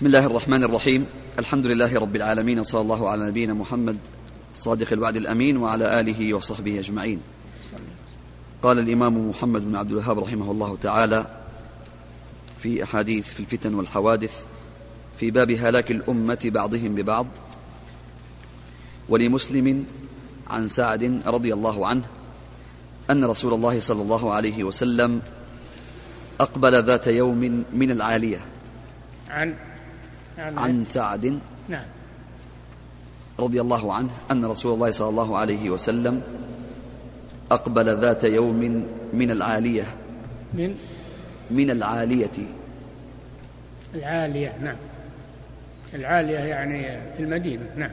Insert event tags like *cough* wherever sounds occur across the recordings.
بسم الله الرحمن الرحيم. الحمد لله رب العالمين وصلى الله على نبينا محمد صادق الوعد الأمين وعلى آله وصحبه أجمعين. قال الإمام محمد بن عبد الوهاب رحمه الله تعالى في أحاديث في الفتن والحوادث في باب هلاك الأمة بعضهم ببعض ولمسلم عن سعد رضي الله عنه أن رسول الله صلى الله عليه وسلم أقبل ذات يوم من العالية. عن عن, عن سعد نعم. رضي الله عنه أن رسول الله صلى الله عليه وسلم أقبل ذات يوم من العالية. من؟ من العالية. العالية نعم. العالية يعني في المدينة نعم.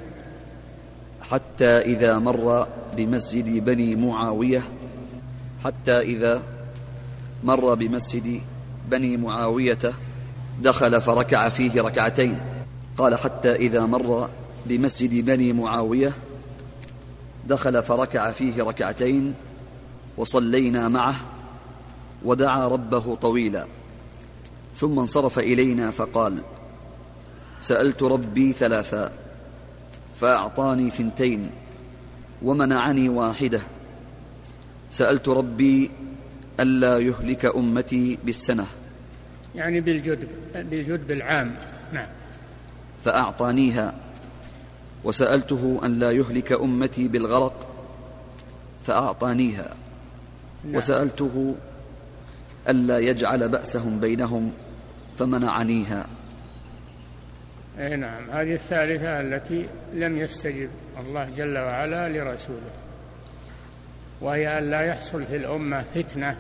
حتى إذا مر بمسجد بني معاوية حتى إذا مر بمسجد بني معاوية دخل فركع فيه ركعتين. قال حتى إذا مر بمسجد بني معاوية دخل فركع فيه ركعتين وصلينا معه ودعا ربه طويلا. ثم انصرف إلينا فقال سألت ربي ثلاثا فأعطاني ثنتين ومنعني واحدة. سألت ربي ألا يهلك أمتي بالسنة. يعني بالجدب بالجدب العام نعم. فأعطانيها وسألته أن لا يهلك أمتي بالغرق فأعطانيها. نعم. وسألته ألا يجعل بأسهم بينهم فمنعنيها. اي نعم. هذه الثالثة التي لم يستجب الله جل وعلا لرسوله وهي أن لا يحصل في الأمة فتنة.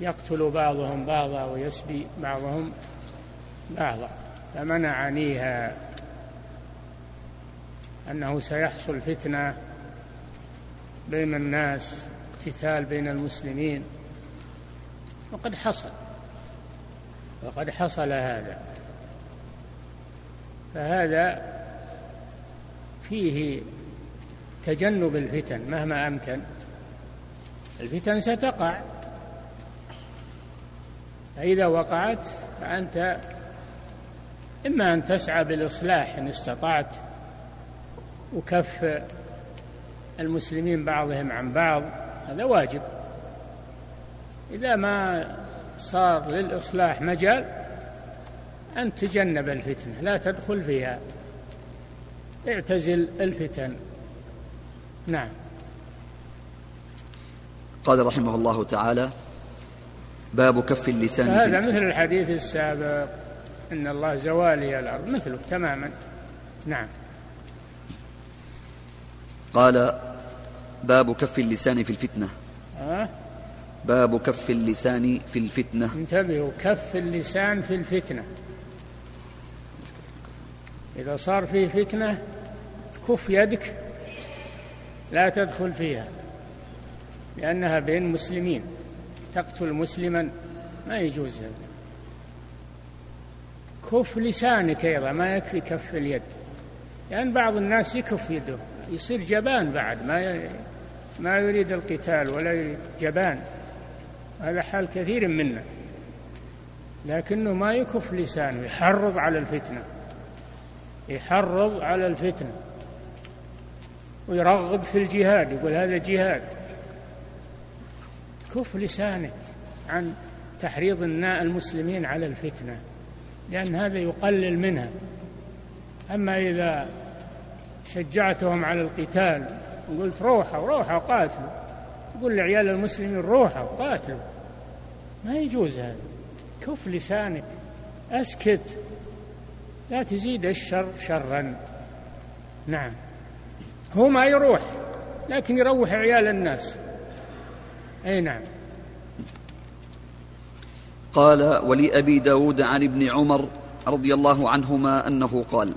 يقتل بعضهم بعضا ويسبي بعضهم بعضا فمنعنيها أنه سيحصل فتنة بين الناس اقتتال بين المسلمين. وقد حصل وقد حصل هذا. فهذا فيه تجنب الفتن مهما أمكن. الفتن ستقع. فإذا وقعت فأنت إما أن تسعى بالإصلاح إن استطعت وكف المسلمين بعضهم عن بعض هذا واجب. إذا ما صار للإصلاح مجال أن تجنب الفتنة لا تدخل فيها. اعتزل الفتن. نعم. قال رحمه الله تعالى باب كف اللسان في هذا مثل الحديث السابق. إن الله زوالي الأرض. مثله تماما. نعم. قال باب كف اللسان في الفتنة. أه؟ باب كف اللسان في الفتنة. انتبهوا. كف اللسان في الفتنة. إذا صار فيه فتنة كف يدك لا تدخل فيها لأنها بين مسلمين. تقتل مسلما ما يجوز هذا. كف لسانك أيضا ما يكفي كف اليد. لأن بعض الناس يكف يده. يصير جبان بعد. ما. ما يريد القتال ولا يريد جبان. هذا حال كثير منا. لكنه ما يكف لسانه. يحرض على الفتنة. يحرض على الفتنة. ويرغب في الجهاد. يقول هذا جهاد. كف لسانك عن تحريض المسلمين على الفتنة لأن هذا يقلل منها. أما إذا شجعتهم على القتال وقلت روحوا روحوا قاتلوا. تقول لعيال المسلمين روحوا قاتلوا. ما يجوز هذا. كف لسانك أسكت. لا تزيد الشر شرا. نعم. هو ما يروح لكن يروح عيال الناس. أي نعم. قال ولأبي داود عن ابن عمر رضي الله عنهما أنه قال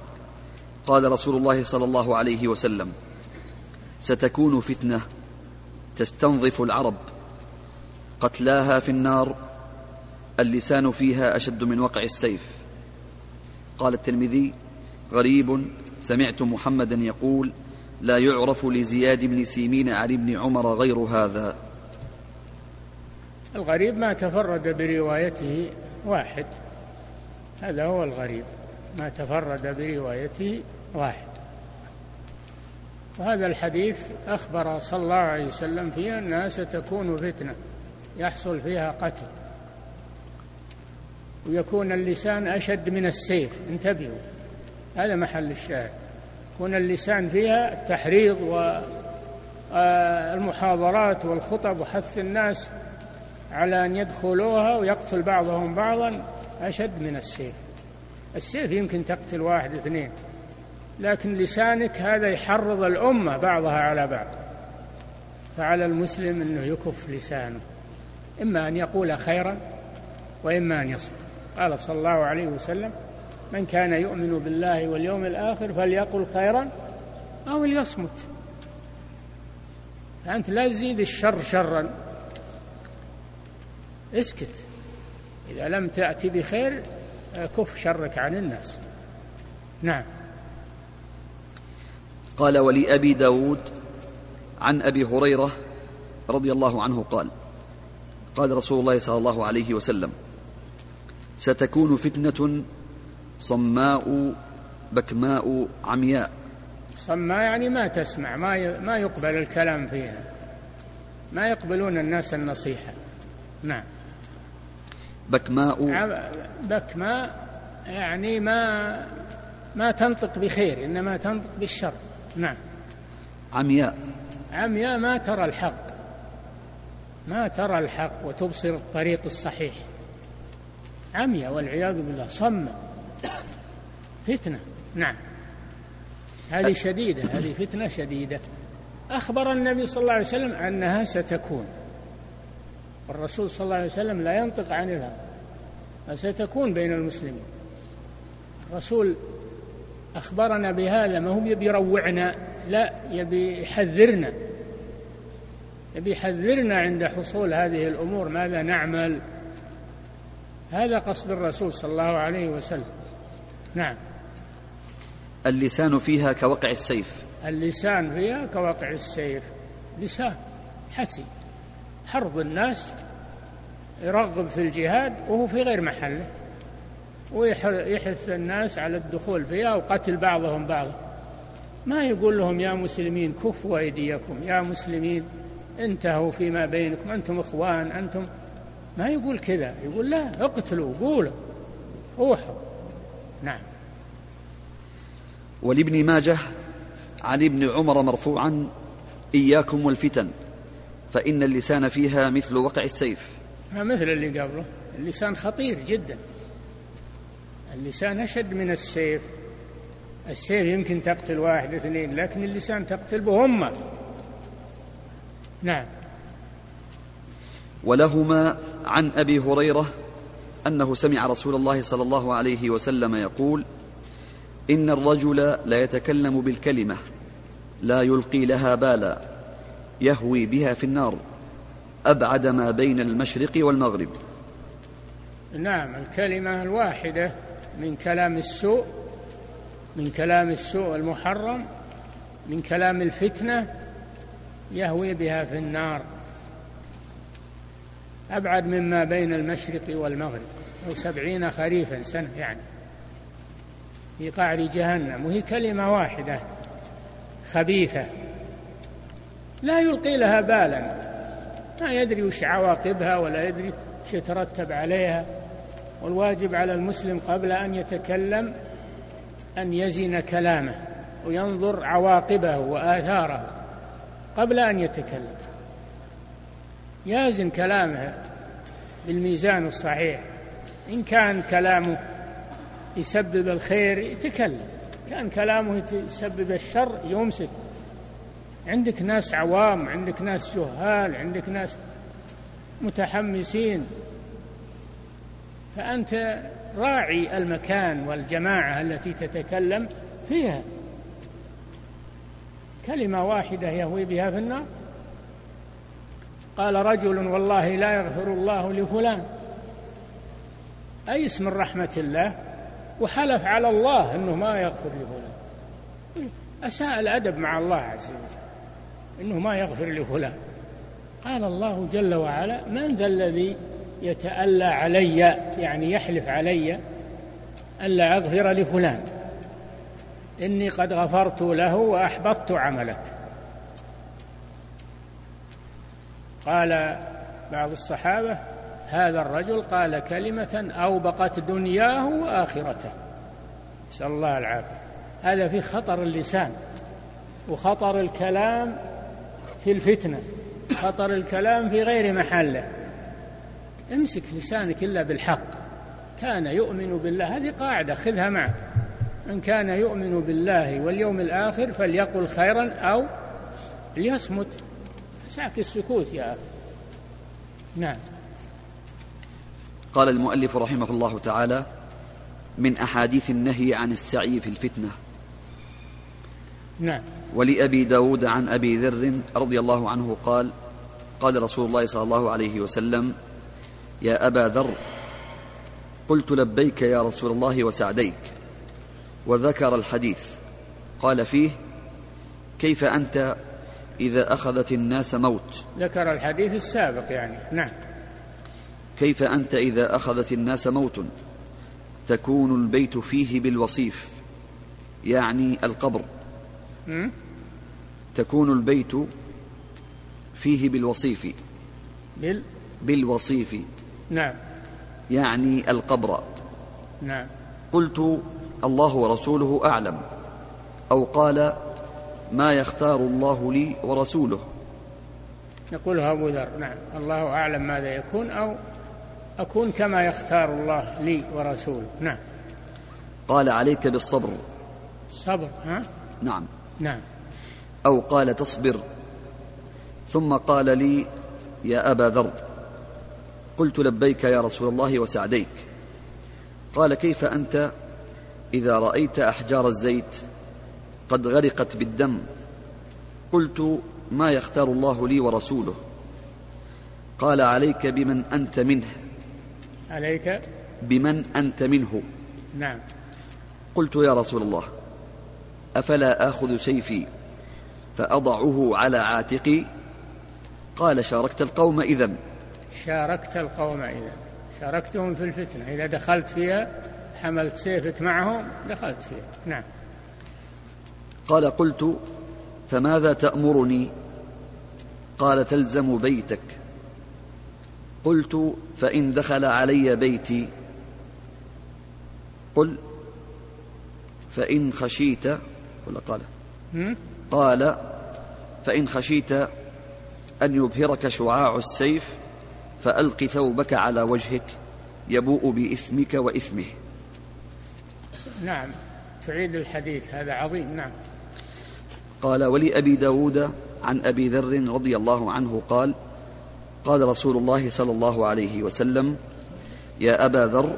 قال رسول الله صلى الله عليه وسلم ستكون فتنة تستنظف العرب قتلاها في النار اللسان فيها أشد من وقع السيف. قال الترمذي غريب سمعت محمدا يقول لا يعرف لزياد بن سيمين عن ابن عمر غير هذا. الغريب ما تفرد بروايته واحد. هذا هو الغريب ما تفرد بروايته واحد. وهذا الحديث أخبر صلى الله عليه وسلم فيه أنها ستكون فتنة يحصل فيها قتل. ويكون اللسان أشد من السيف انتبهوا هذا محل الشاهد. يكون اللسان فيها التحريض والمحاضرات والخطب وحث الناس على أن يدخلوها ويقتل بعضهم بعضا أشد من السيف. السيف يمكن تقتل واحد اثنين لكن لسانك هذا يحرض الأمة بعضها على بعض. فعلى المسلم أنه يكف لسانه إما أن يقول خيرا وإما أن يصمت. قال صلى الله عليه وسلم من كان يؤمن بالله واليوم الآخر فليقل خيرا أو ليصمت. فأنت لا تزيد الشر شرا. اسكت. إذا لم تأتي بخير كف شرك عن الناس. نعم. قال ولأبي داود عن أبي هريرة رضي الله عنه قال قال رسول الله صلى الله عليه وسلم ستكون فتنة صماء بكماء عمياء. صماء يعني ما تسمع ما ما يقبل الكلام فيها. ما يقبلون الناس النصيحة. نعم. بكماء. بكماء يعني ما ما تنطق بخير إنما تنطق بالشر. نعم. عمياء. عمياء ما ترى الحق. ما ترى الحق وتبصر الطريق الصحيح. عمياء والعياذ بالله صم. فتنة. نعم. هذه شديدة هذه فتنة شديدة. أخبر النبي صلى الله عليه وسلم أنها ستكون. والرسول صلى الله عليه وسلم لا ينطق عن الهوى فستكون بين المسلمين. الرسول أخبرنا بهذا ما هو يبي يروعنا لا يبي يحذرنا. يبي يحذرنا عند حصول هذه الأمور ماذا نعمل؟ هذا قصد الرسول صلى الله عليه وسلم. نعم. اللسان فيها كوقع السيف. اللسان فيها كوقع السيف. لسان حسي. حرب الناس يرغب في الجهاد وهو في غير محله ويحث الناس على الدخول فيها وقتل بعضهم بعضا ما يقول لهم يا مسلمين كفوا أيديكم يا مسلمين انتهوا فيما بينكم أنتم إخوان أنتم. ما يقول كذا يقول لا اقتلوا قولوا روحوا. نعم. ولابن ماجه عن ابن عمر مرفوعا إياكم والفتن. فإن اللسان فيها مثل وقع السيف. ما مثل اللي قبله. اللسان خطير جدا. اللسان أشد من السيف. السيف يمكن تقتل واحد اثنين لكن اللسان تقتل بهمة. نعم. ولهما عن أبي هريرة أنه سمع رسول الله صلى الله عليه وسلم يقول إن الرجل لا يتكلم بالكلمة لا يلقي لها بالا. يهوي بها في النار أبعد ما بين المشرق والمغرب. نعم الكلمة الواحدة من كلام السوء من كلام السوء المحرم من كلام الفتنة يهوي بها في النار. أبعد مما بين المشرق والمغرب أو سبعين خريفا سنة يعني في قعر جهنم وهي كلمة واحدة خبيثة. لا يلقي لها بالا. ما يدري وش عواقبها ولا يدري وش يترتب عليها. والواجب على المسلم قبل أن يتكلم أن يزن كلامه وينظر عواقبه وآثاره قبل أن يتكلم. يازن كلامه بالميزان الصحيح. إن كان كلامه يسبب الخير يتكلم. كان كلامه يسبب الشر يمسك. عندك ناس عوام عندك ناس جهال عندك ناس متحمسين. فأنت راعي المكان والجماعة التي تتكلم فيها. كلمة واحدة يهوي بها في النار. قال رجل والله لا يغفر الله لفلان. أيس من رحمة الله؟ وحلف على الله أنه ما يغفر لفلان. أساء الأدب مع الله عز وجل. أنه ما يغفر لفلان. قال الله جل وعلا من ذا الذي يتألى علي يعني يحلف علي ألا أغفر لفلان؟ إني قد غفرت له وأحبطت عملك. قال بعض الصحابة هذا الرجل قال كلمة أوبقت دنياه وآخرته. نسأل الله العافية. هذا في خطر اللسان وخطر الكلام في الفتنة خطر الكلام في غير محله. امسك لسانك إلا بالحق. كان يؤمن بالله هذه قاعدة خذها معك. من كان يؤمن بالله واليوم الآخر فليقل خيرا أو ليصمت. ساك السكوت يا أخي. نعم. قال المؤلف رحمه الله تعالى من أحاديث النهي عن السعي في الفتنة نعم. ولأبي داود عن أبي ذر رضي الله عنه قال قال رسول الله صلى الله عليه وسلم يا أبا ذر قلت لبيك يا رسول الله وسعديك وذكر الحديث قال فيه كيف أنت إذا أخذت الناس موت؟ ذكر الحديث السابق يعني. نعم. كيف أنت إذا أخذت الناس موت؟ تكون البيت فيه بالوصيف يعني القبر? تكون البيت فيه بالوصيف. بال؟ بالوصيف. نعم. يعني القبر. نعم. قلت الله ورسوله أعلم أو قال ما يختار الله لي ورسوله. يقولها أبو ذر. نعم. الله أعلم ماذا يكون أو أكون كما يختار الله لي ورسوله. نعم. قال عليك بالصبر. صبر ها؟ نعم. نعم. أو قال تصبر ثم قال لي يا أبا ذر قلت لبيك يا رسول الله وسعديك. قال كيف أنت؟ إذا رأيت أحجار الزيت قد غرقت بالدم قلت ما يختار الله لي ورسوله؟ قال عليك بمن أنت منه. عليك؟ بمن أنت منه. نعم. قلت يا رسول الله. أفلا آخذ سيفي فأضعه على عاتقي؟ قال شاركت القوم إذن. شاركت القوم إذا شاركتهم في الفتنة. إذا دخلت فيها حملت سيفك معهم دخلت فيها. نعم. قال قلت فماذا تأمرني؟ قال تلزم بيتك. قلت فإن دخل علي بيتي. قل فإن خشيت ولا قال؟ قال فإن خشيت أن يبهرك شعاع السيف فألق ثوبك على وجهك يبوء بإثمك وإثمه. نعم. تعيد الحديث هذا عظيم نعم. قال ولأبي داود عن أبي ذر رضي الله عنه قال قال رسول الله صلى الله عليه وسلم يا أبا ذر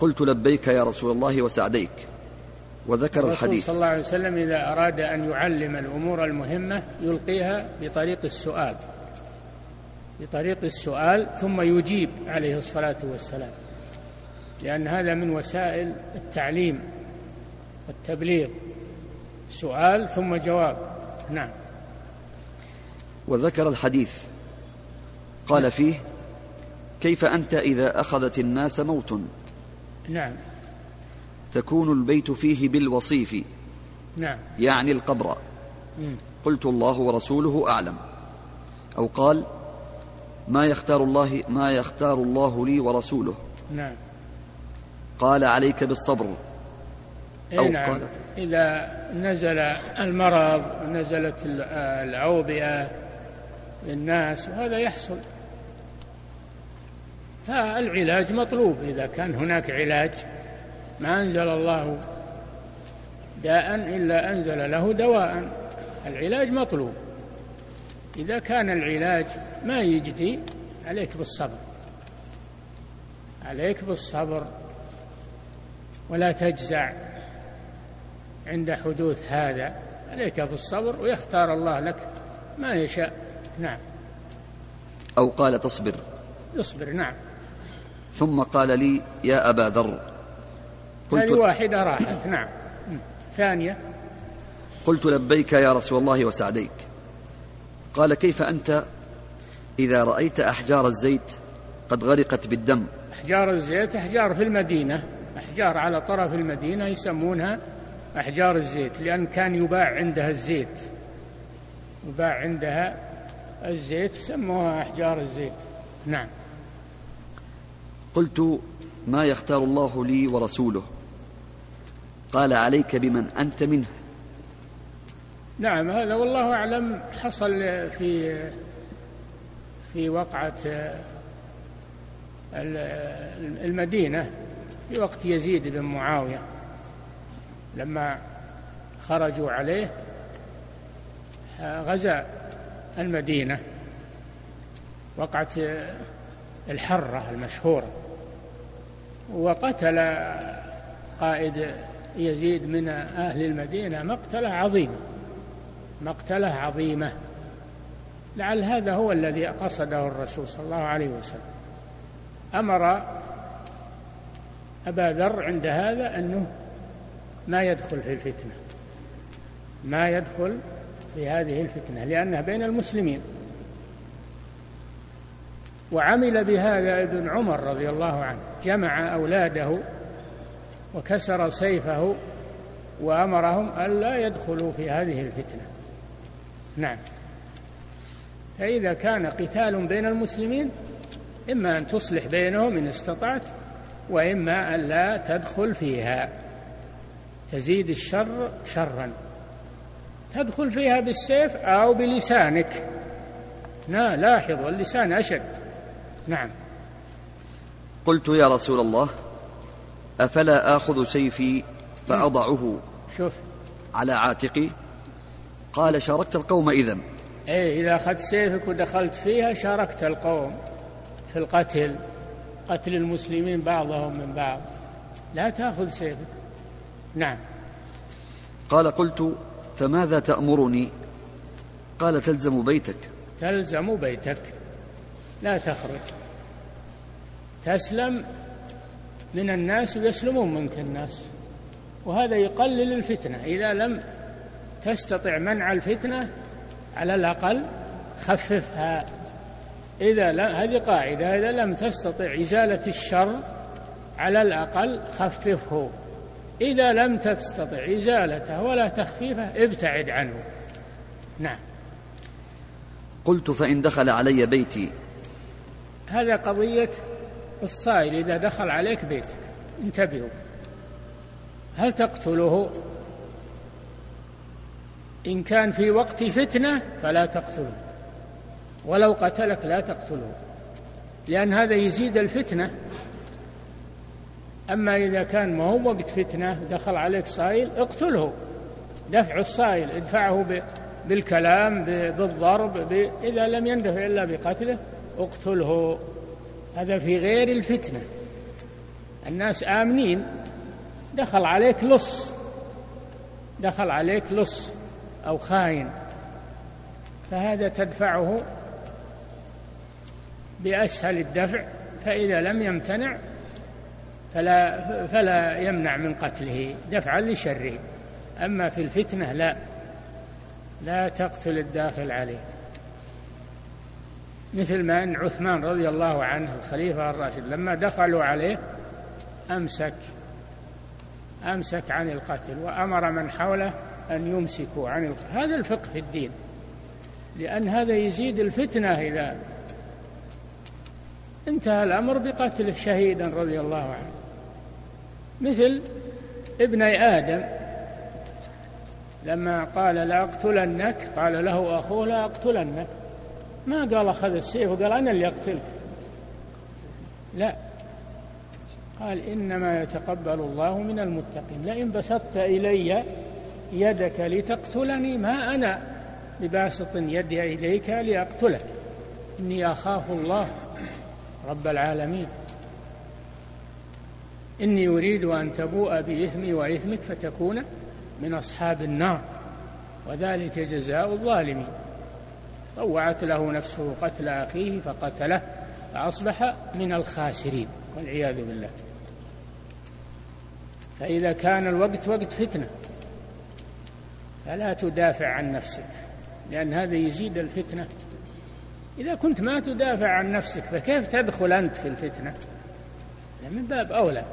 قلت لبيك يا رسول الله وسعديك. وذكر الحديث. صلى الله عليه وسلم إذا أراد أن يعلم الأمور المهمة يلقيها بطريق السؤال. بطريق السؤال ثم يجيب عليه الصلاة والسلام. لأن هذا من وسائل التعليم والتبليغ. سؤال ثم جواب. نعم. وذكر الحديث. قال فيه كيف أنت إذا أخذت الناس موت؟ نعم. تكون البيت فيه بالوصيف. نعم. يعني القبر. قلت الله ورسوله أعلم. أو قال ما يختار الله ما يختار الله لي ورسوله. نعم. قال عليك بالصبر. إيه أو نعم. قالت. إذا نزل المرض نزلت ال- الأوبئة للناس وهذا يحصل. فالعلاج مطلوب. إذا كان هناك علاج ما أنزل الله داء إلا أنزل له دواء. العلاج مطلوب. إذا كان العلاج ما يجدي عليك بالصبر. عليك بالصبر. ولا تجزع عند حدوث هذا. عليك بالصبر ويختار الله لك ما يشاء. نعم. أو قال تصبر. اصبر نعم. ثم قال لي يا أبا ذر هذه قلت, واحدة راحت نعم. ثانية. قلت لبيك يا رسول الله وسعديك. قال كيف أنت إذا رأيت أحجار الزيت قد غرقت بالدم؟ أحجار الزيت أحجار في المدينة. أحجار على طرف المدينة يسمونها أحجار الزيت لأن كان يباع عندها الزيت. يباع عندها الزيت سموها أحجار الزيت. نعم. قلت ما يختار الله لي ورسوله. قال عليك بمن أنت منه. نعم هذا والله أعلم حصل في في وقعة المدينة في وقت يزيد بن معاوية. لما خرجوا عليه غزا المدينة. وقعة الحرة المشهورة. وقتل قائد يزيد من أهل المدينة مقتلة عظيمة. مقتلة عظيمة. لعل هذا هو الذي قصده الرسول صلى الله عليه وسلم. أمر أبا ذر عند هذا أنه ما يدخل في الفتنة. ما يدخل في هذه الفتنة لأنها بين المسلمين. وعمل بهذا ابن عمر رضي الله عنه جمع أولاده وكسر سيفه وأمرهم ألا يدخلوا في هذه الفتنة. نعم. فإذا كان قتال بين المسلمين إما أن تصلح بينهم إن استطعت وإما أن لا تدخل فيها. تزيد الشر شرا. تدخل فيها بالسيف أو بلسانك. لا لاحظ واللسان أشد. نعم. قلت يا رسول الله أفلا آخذ سيفي فأضعه شوف. على عاتقي؟ قال شاركت القوم إذا إيه إذا أخذت سيفك ودخلت فيها شاركت القوم في القتل قتل المسلمين بعضهم من بعض. لا تأخذ سيفك. نعم. قال قلت فماذا تأمرني؟ قال تلزم بيتك. تلزم بيتك. لا تخرج. تسلم من الناس ويسلمون منك الناس. وهذا يقلل الفتنة. إذا لم تستطع منع الفتنة على الأقل خففها. إذا لم هذه قاعدة. إذا لم تستطع إزالة الشر على الأقل خففه. إذا لم تستطع إزالته ولا تخفيفه ابتعد عنه. نعم. قلت فإن دخل علي بيتي. هذا قضية الصائل إذا دخل عليك بيتك انتبهوا. هل تقتله؟ إن كان في وقت فتنة فلا تقتله. ولو قتلك لا تقتله. لأن هذا يزيد الفتنة. أما إذا كان ما هو وقت فتنة دخل عليك صائل اقتله. دفع الصائل ادفعه بالكلام بالضرب إذا لم يندفع إلا بقتله اقتله. هذا في غير الفتنة. الناس آمنين. دخل عليك لص. دخل عليك لص أو خاين. فهذا تدفعه بأسهل الدفع فإذا لم يمتنع فلا فلا يمنع من قتله دفعا لشره. أما في الفتنة لا. لا تقتل الداخل عليه. مثل ما أن عثمان رضي الله عنه الخليفة الراشد لما دخلوا عليه أمسك أمسك عن القتل وأمر من حوله أن يمسكوا عن القتل هذا الفقه في الدين. لأن هذا يزيد الفتنة إذا انتهى الأمر بقتله شهيدا رضي الله عنه. مثل ابني آدم لما قال لأقتلنك قال له أخوه لأقتلنك ما قال أخذ السيف وقال أنا اللي أقتلك. لا. قال إنما يتقبل الله من المتقين. لئن بسطت إلي يدك لتقتلني ما أنا بباسط يدي إليك لأقتلك. إني أخاف الله رب العالمين. إني أريد أن تبوء بإثمي وإثمك فتكون من أصحاب النار وذلك جزاء الظالمين. طوعت له نفسه قتل أخيه فقتله فأصبح من الخاسرين والعياذ بالله. فإذا كان الوقت وقت فتنة فلا تدافع عن نفسك لأن هذا يزيد الفتنة. إذا كنت ما تدافع عن نفسك فكيف تدخل أنت في الفتنة؟ من باب أولى.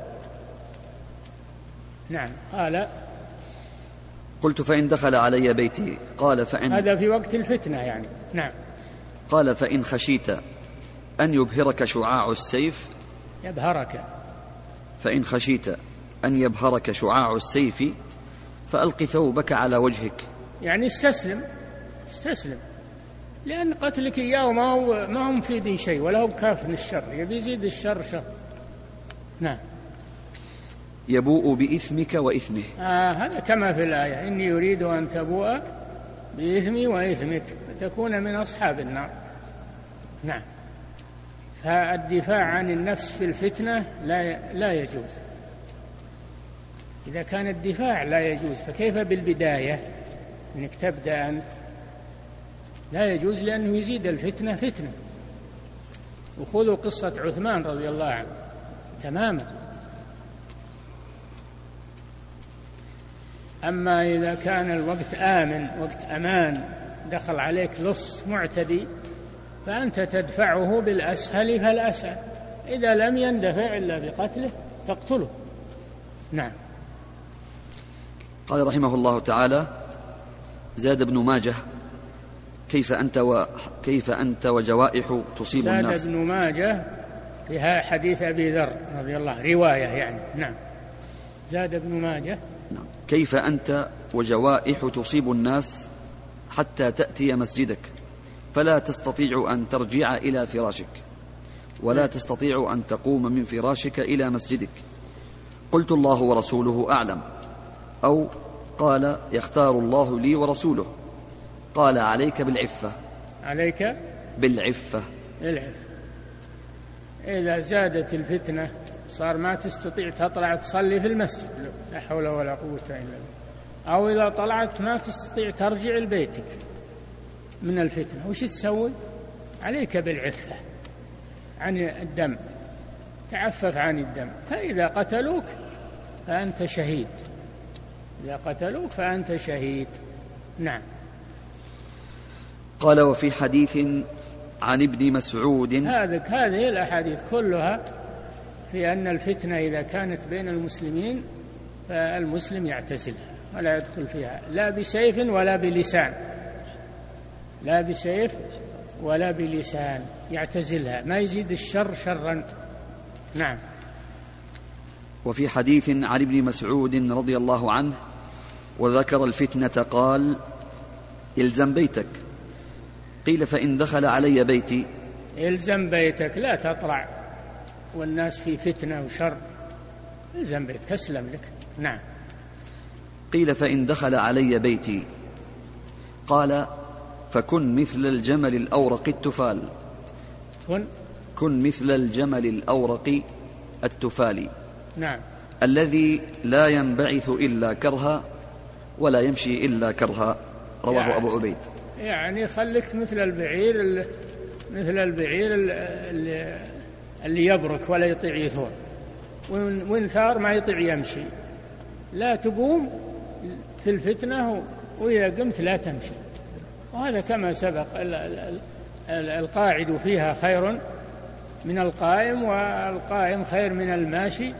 نعم قال قلت فإن دخل علي بيتي قال فإن هذا في وقت الفتنة يعني. نعم. قال فإن خشيت أن يبهرك شعاع السيف يبهرك. فإن خشيت أن يبهرك شعاع السيف فألق ثوبك على وجهك. يعني استسلم. استسلم. لأن قتلك إياه ما هو ما هو مفيد شيء ولا هو كاف الشر يبي يزيد الشر شر. نعم. يبوء بإثمك وإثمه. آه هذا كما في الآية. إني أريد أن تبوء بإثمي وإثمك. فتكون من أصحاب النار. نعم. فالدفاع عن النفس في الفتنة لا لا يجوز. إذا كان الدفاع لا يجوز فكيف بالبداية؟ أنك تبدأ أنت. لا يجوز لأنه يزيد الفتنة فتنة. وخذوا قصة عثمان رضي الله عنه. تماما أما إذا كان الوقت آمن وقت أمان دخل عليك لص معتدي فأنت تدفعه بالأسهل فالأسهل. إذا لم يندفع إلا بقتله فاقتله نعم. قال رحمه الله تعالى زاد ابن ماجه كيف أنت وكيف أنت وجوائح تصيب زاد الناس؟ ابن ماجه في حديث أبي ذر رضي الله رواية يعني. نعم. زاد ابن ماجه. نعم. كيف أنت وجوائح تصيب الناس؟ حتى تأتي مسجدك. فلا تستطيع أن ترجع إلى فراشك. ولا تستطيع أن تقوم من فراشك إلى مسجدك. قلت الله ورسوله أعلم. أو قال يختار الله لي ورسوله. قال عليك بالعفة. عليك بالعفة. العفة إذا زادت الفتنة صار ما تستطيع تطلع تصلي في المسجد. لا حول ولا قوة إلا بالله. أو إذا طلعت ما تستطيع ترجع لبيتك من الفتنة. وش تسوي؟ عليك بالعفة عن الدم. تعفف عن الدم. فإذا قتلوك فأنت شهيد. إذا قتلوك فأنت شهيد. نعم. قال وفي حديث عن ابن مسعود. هذه هذه الأحاديث كلها في أن الفتنة إذا كانت بين المسلمين فالمسلم يعتزلها ولا يدخل فيها. لا بسيف ولا بلسان. لا بسيف ولا بلسان. يعتزلها. ما يزيد الشر شرا. نعم. وفي حديث عن ابن مسعود رضي الله عنه وذكر الفتنة قال إلزم بيتك. قيل فإن دخل علي بيتي. إلزم بيتك. لا تطلع والناس في فتنة وشر. إلزم بيتك. أسلم لك. نعم. قيل فإن دخل علي بيتي. قال فكن مثل الجمل الأورق التفال. كن. كن مثل الجمل الأورق التفال. نعم. الذي لا ينبعث إلا كرها ولا يمشي إلا كرها. رواه يعني أبو عبيد. يعني خليك مثل البعير ال- مثل البعير ال- اللي, اللي يبرك ولا يطيع يثور. وإن ثار ما يطيع يمشي. لا تقوم في الفتنة وإذا قمت لا تمشي. وهذا كما سبق ال- ال- ال- القاعد فيها خير من القائم والقائم خير من الماشي.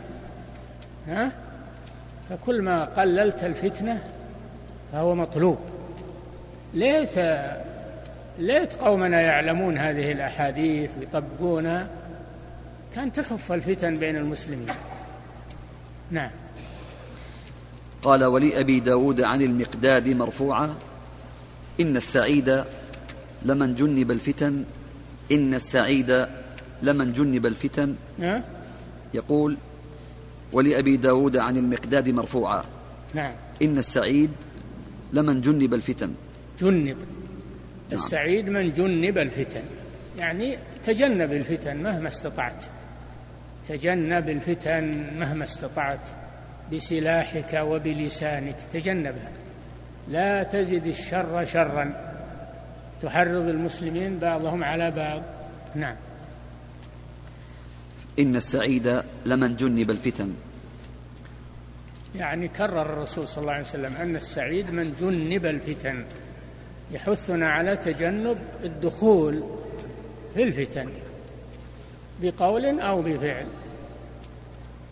ها؟ فكل ما قللت الفتنة فهو مطلوب. ليت ليت قومنا يعلمون هذه الأحاديث ويطبقونها. كان تخف الفتن بين المسلمين. نعم. قال ولأبي داود عن المقداد مرفوعا إن السعيد لمن جنب الفتن إن السعيد لمن جنب الفتن. ها؟ يقول ولأبي داود عن المقداد مرفوعا. نعم. إن السعيد لمن جنب الفتن. جنب. السعيد من جنب الفتن. يعني تجنب الفتن مهما استطعت. تجنب الفتن مهما استطعت. بسلاحك وبلسانك. تجنبها لا تزد الشر شرا. تحرض المسلمين بعضهم على بعض. نعم. إن السعيد لمن جنب الفتن. يعني كرر الرسول صلى الله عليه وسلم أن السعيد من جنب الفتن. يحثنا على تجنب الدخول في الفتن. بقول أو بفعل.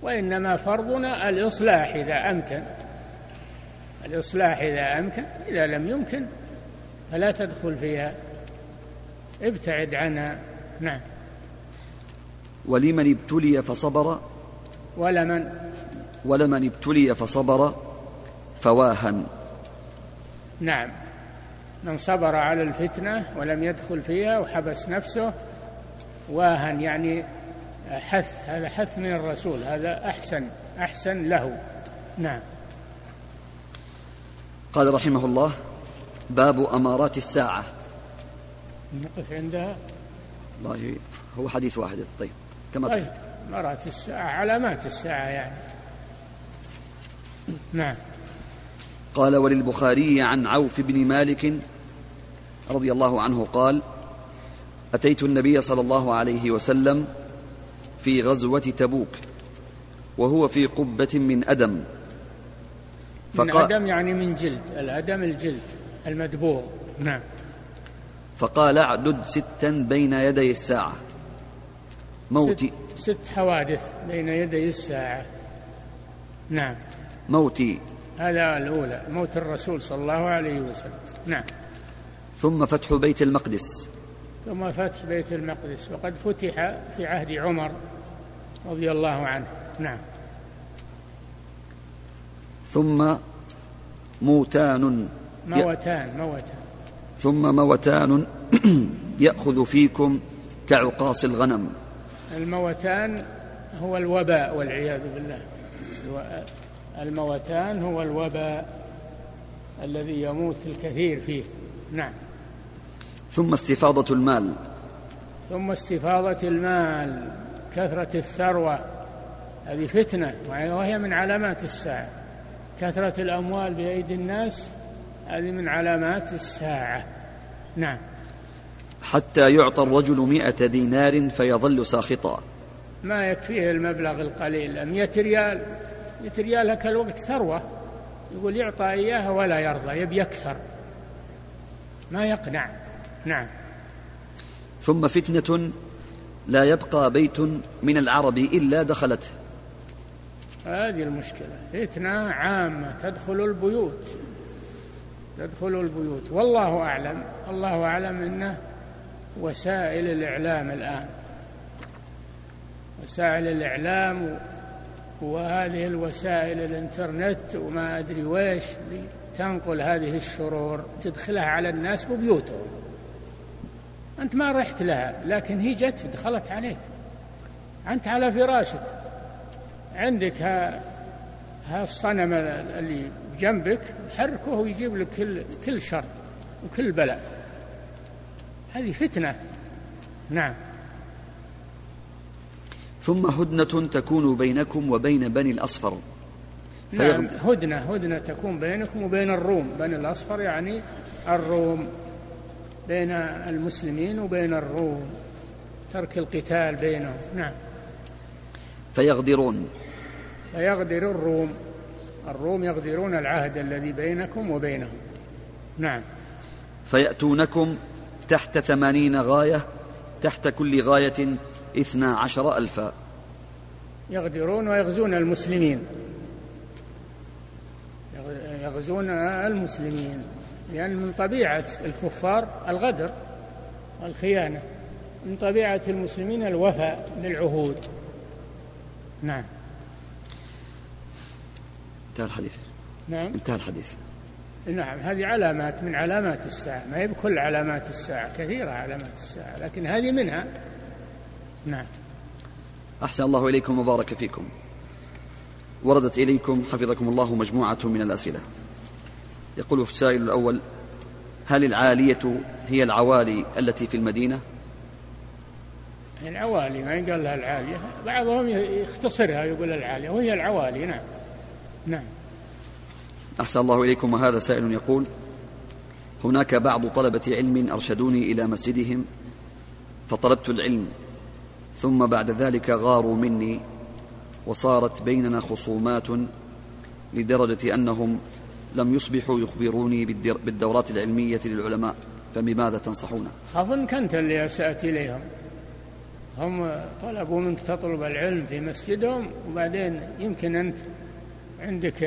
وإنما فرضنا الإصلاح إذا أمكن. الإصلاح إذا أمكن إذا لم يمكن فلا تدخل فيها. ابتعد عنها نعم. ولمن ابتلي فصبر؟ ولمن؟ ولمن ابتلي فصبر فواهن نعم. من صبر على الفتنة ولم يدخل فيها وحبس نفسه واهن يعني حث هذا حث من الرسول هذا أحسن أحسن له. نعم. قال رحمه الله باب أمارات الساعة. نقف عندها. الله هو حديث واحد. طيب كما طيب أمارات الساعة علامات الساعة يعني. نعم. قال وللبخاري عن عوف بن مالك رضي الله عنه قال أتيت النبي صلى الله عليه وسلم في غزوة تبوك وهو في قبة من أدم. من أدم يعني من جلد الأدم الجلد المدبوغ. نعم. فقال اعدد ستا بين يدي الساعة. موتي ست, ست حوادث بين يدي الساعة. نعم. موتي. هذا الأولى موت الرسول صلى الله عليه وسلم. نعم. ثم فتح بيت المقدس. ثم فتح بيت المقدس. وقد فتح في عهد عمر. رضي الله عنه. نعم. ثم موتان. موتان موتان. ثم موتان. *clears throat* يأخذ فيكم كعقاص الغنم. الموتان هو الوباء والعياذ بالله. الموتان هو الوباء الذي يموت الكثير فيه. نعم. ثم استفاضة المال. ثم استفاضة المال. كثرة الثروة هذه فتنة وهي من علامات الساعة. كثرة الأموال بأيدي الناس هذه من علامات الساعة. نعم. حتى يعطى الرجل مئة دينار فيظل ساخطا. ما يكفيه المبلغ القليل. مئة ريال. مئة ريال هكا الوقت ثروة. يقول يعطى إياها ولا يرضى يبي أكثر ما يقنع. نعم. ثم فتنة لا يبقى بيت من العرب إلا دخلته. هذه المشكلة. فتنة عامة. تدخل البيوت. تدخل البيوت. والله أعلم. الله أعلم أنه وسائل الإعلام الآن. وسائل الإعلام وهذه الوسائل الإنترنت وما أدري ويش تنقل هذه الشرور تدخلها على الناس ببيوتهم. أنت ما رحت لها لكن هي جت دخلت عليك. أنت على فراشك. عندك ها, ها الصنم اللي جنبك حركه ويجيب لك كل كل شر وكل بلاء. هذه فتنة. نعم. ثم هدنة تكون بينكم وبين بني الأصفر. نعم هدنة هدنة تكون بينكم وبين الروم. بني الأصفر يعني الروم. بين المسلمين وبين الروم ترك القتال بينهم. نعم. فيغدرون. فيغدر الروم. الروم يغدرون العهد الذي بينكم وبينهم. نعم. فيأتونكم تحت ثمانين غاية تحت كل غاية اثنا عشر ألفا. يغدرون ويغزون المسلمين. يغزون المسلمين. لأن من طبيعة الكفار الغدر والخيانة من طبيعة المسلمين الوفاء بالعهود نعم. انتهى الحديث. نعم. انتهى الحديث. نعم هذه علامات من علامات الساعة. ما هي بكل علامات الساعة كثيرة علامات الساعة لكن هذه منها. نعم. أحسن الله إليكم وبارك فيكم. وردت إليكم حفظكم الله مجموعة من الأسئلة. يقول السائل الأول هل العالية هي العوالي التي في المدينة؟ العوالي ما يقال لها العالية. بعضهم يختصرها يقول العالية وهي العوالي نعم. نعم. أحسن الله إليكم. وهذا سائل يقول هناك بعض طلبة علم أرشدوني إلى مسجدهم فطلبت العلم ثم بعد ذلك غاروا مني وصارت بيننا خصومات لدرجة أنهم لم يصبحوا يخبروني بالدورات العلمية للعلماء فبماذا تنصحون؟ إن كنت اللي أسأت إليهم. هم طلبوا منك تطلب العلم في مسجدهم وبعدين يمكن أنت عندك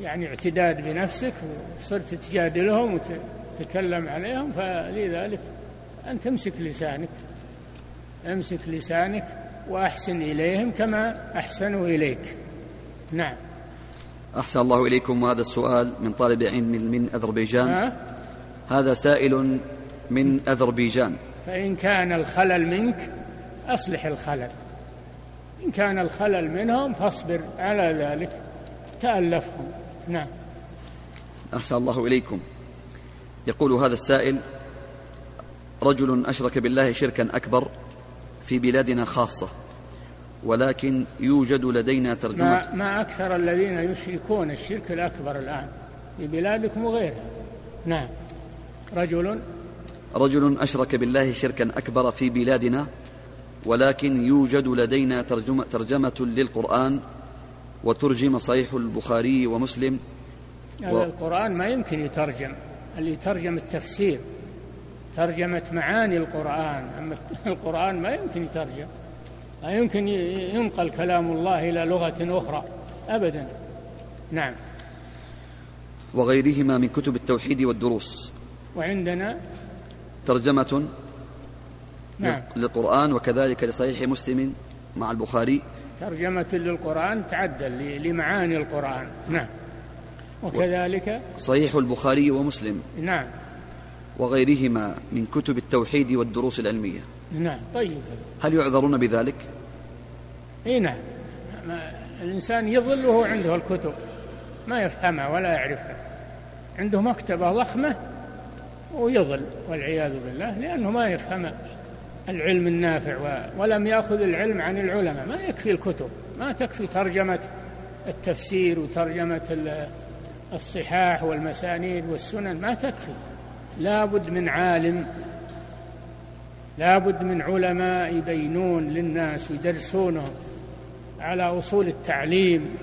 يعني اعتداد بنفسك وصرت تجادلهم وتتكلم عليهم فلذلك أنت امسك لسانك. امسك لسانك وأحسن إليهم كما أحسنوا إليك. نعم. أحسن الله إليكم وهذا السؤال من طالب علم من أذربيجان. هذا سائل من أذربيجان. فإن كان الخلل منك أصلح الخلل. إن كان الخلل منهم فاصبر على ذلك. تألفهم. نعم. أحسن الله إليكم. يقول هذا السائل رجل أشرك بالله شركا أكبر في بلادنا خاصة. ولكن يوجد لدينا ترجمة. ما, ما أكثر الذين يشركون الشرك الأكبر الآن في بلادكم وغيرها. نعم. رجل؟ رجل أشرك بالله شركا أكبر في بلادنا ولكن يوجد لدينا ترجمة, ترجمة للقرآن وترجم صحيح البخاري ومسلم. هذا و... القرآن ما يمكن يترجم اللي يترجم التفسير. ترجمة معاني القرآن أما *laughs* القرآن ما يمكن يترجم. لا يمكن ينقل كلام الله إلى لغة أخرى؟ أبدا. نعم. وغيرهما من كتب التوحيد والدروس. وعندنا ترجمة نعم. للقرآن وكذلك لصحيح مسلم مع البخاري. ترجمة للقرآن تعدل لمعاني القرآن. نعم. وكذلك صحيح البخاري ومسلم. نعم. وغيرهما من كتب التوحيد والدروس العلمية. نعم طيب. هل يعذرون بذلك؟ إي نعم. الإنسان يظل وهو عنده الكتب ما يفهمها ولا يعرفها. عنده مكتبة ضخمة ويظل والعياذ بالله لأنه ما يفهم العلم النافع ولم يأخذ العلم عن العلماء. ما يكفي الكتب ما تكفي ترجمة التفسير وترجمة الصحاح والمسانيد والسنن ما تكفي. لابد من عالم لابد من علماء يبينون للناس ويدرسونهم على أصول التعليم.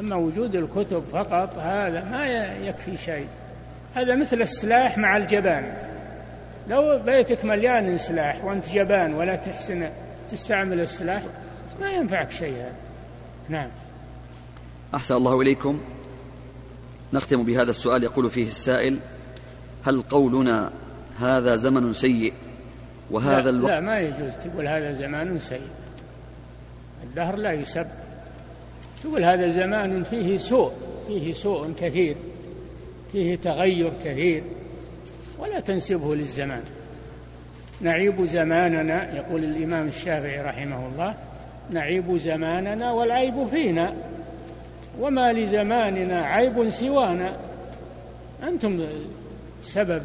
أما وجود الكتب فقط هذا ما يكفي شيء. هذا مثل السلاح مع الجبان. لو بيتك مليان سلاح وأنت جبان ولا تحسن تستعمل السلاح ما ينفعك شيء هذا. نعم. أحسن الله إليكم. نختم بهذا السؤال. يقول فيه السائل هل قولنا هذا زمن سيء؟ وهذا لا, الوقت لا ما يجوز تقول هذا زمان سيء. الدهر لا يسب. تقول هذا زمان فيه سوء فيه سوء كثير فيه تغير كثير ولا تنسبه للزمان. نعيب زماننا يقول الإمام الشافعي رحمه الله نعيب زماننا والعيب فينا. وما لزماننا عيب سوانا. أنتم سبب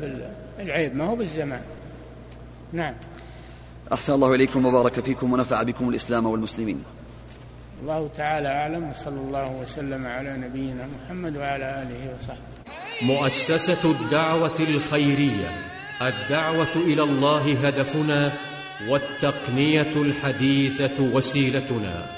العيب ما هو بالزمان. نعم. أحسن الله إليكم وبارك فيكم ونفع بكم الإسلام والمسلمين. الله تعالى أعلم وصلى الله وسلم على نبينا محمد وعلى آله وصحبه. مؤسسة الدعوة الخيرية الدعوة إلى الله هدفنا والتقنية الحديثة وسيلتنا.